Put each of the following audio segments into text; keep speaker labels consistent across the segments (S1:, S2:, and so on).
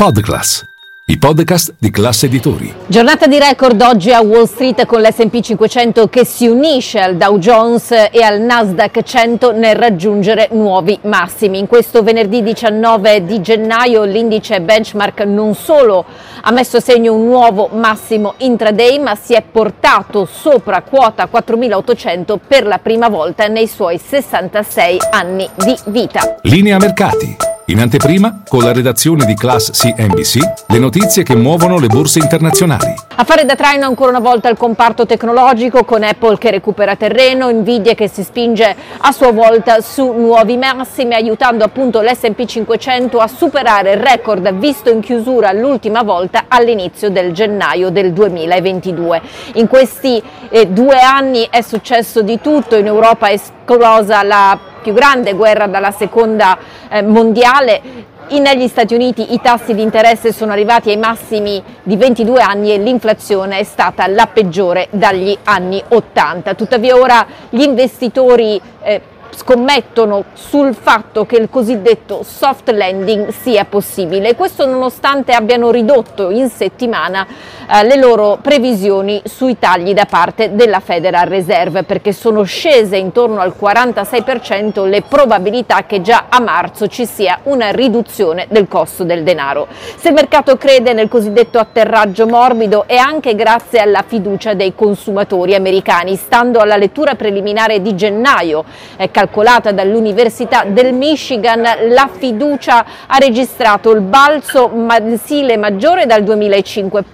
S1: Podclass, i podcast di classe editori.
S2: Giornata di record oggi a Wall Street con l'S&P 500 che si unisce al Dow Jones e al Nasdaq 100 nel raggiungere nuovi massimi. In questo venerdì 19 di gennaio l'indice benchmark non solo ha messo a segno un nuovo massimo intraday ma si è portato sopra quota 4800 per la prima volta nei suoi 66 anni di vita.
S1: Linea mercati. In anteprima, con la redazione di Class CNBC, le notizie che muovono le borse internazionali.
S2: A fare da traino ancora una volta il comparto tecnologico con Apple che recupera terreno, Nvidia che si spinge a sua volta su nuovi massimi, aiutando appunto l'S&P 500 a superare il record visto in chiusura l'ultima volta all'inizio del gennaio del 2022. In questi eh, due anni è successo di tutto, in Europa è esplosa la più grande guerra dalla seconda eh, mondiale. Negli Stati Uniti i tassi di interesse sono arrivati ai massimi di 22 anni e l'inflazione è stata la peggiore dagli anni 80. Tuttavia ora gli investitori eh, scommettono sul fatto che il cosiddetto soft landing sia possibile. Questo nonostante abbiano ridotto in settimana eh, le loro previsioni sui tagli da parte della Federal Reserve perché sono scese intorno al 46% le probabilità che già a marzo ci sia una riduzione del costo del denaro. Se il mercato crede nel cosiddetto atterraggio morbido è anche grazie alla fiducia dei consumatori americani, stando alla lettura preliminare di gennaio, eh, calcolata dall'Università del Michigan, la fiducia ha registrato il balzo mensile maggiore dal 2005,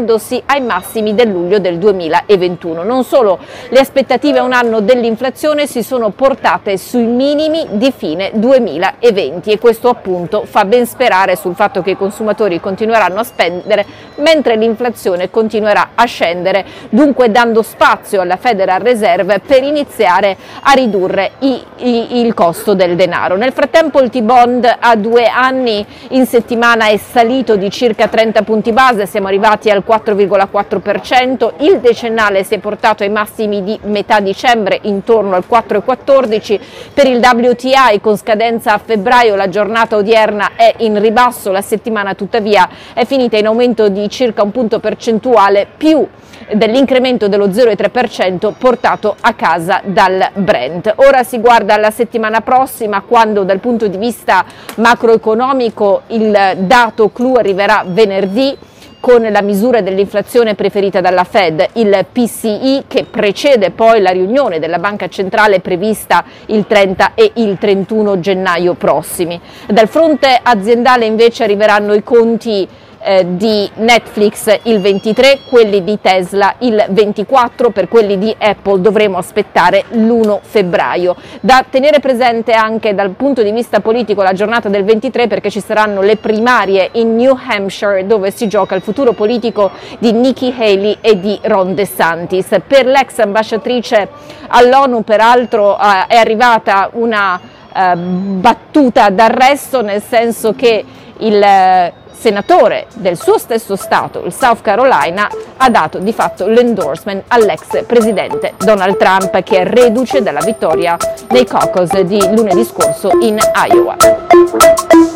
S2: portandosi ai massimi del luglio del 2021. Non solo, le aspettative a un anno dell'inflazione si sono portate sui minimi di fine 2020 e questo appunto fa ben sperare sul fatto che i consumatori continueranno a spendere mentre l'inflazione continuerà a scendere, dunque dando spazio alla Federal Reserve per iniziare a ridurre i il costo del denaro. Nel frattempo il T-Bond a due anni in settimana è salito di circa 30 punti base, siamo arrivati al 4,4%, il decennale si è portato ai massimi di metà dicembre intorno al 4,14%, per il WTI con scadenza a febbraio la giornata odierna è in ribasso, la settimana tuttavia è finita in aumento di circa un punto percentuale più dell'incremento dello 0,3% portato a casa dal Brent. Ora si guarda alla settimana prossima quando dal punto di vista macroeconomico il dato clou arriverà venerdì con la misura dell'inflazione preferita dalla Fed, il PCI che precede poi la riunione della Banca Centrale prevista il 30 e il 31 gennaio prossimi. Dal fronte aziendale invece arriveranno i conti eh, di Netflix il 23, quelli di Tesla il 24, per quelli di Apple dovremo aspettare l'1 febbraio. Da tenere presente anche dal punto di vista politico la giornata del 23 perché ci saranno le primarie in New Hampshire dove si gioca il futuro politico di Nikki Haley e di Ron DeSantis. Per l'ex ambasciatrice all'ONU peraltro eh, è arrivata una eh, battuta d'arresto nel senso che il senatore del suo stesso Stato, il South Carolina, ha dato di fatto l'endorsement all'ex presidente Donald Trump che è reduce dalla vittoria nei caucus di lunedì scorso in Iowa.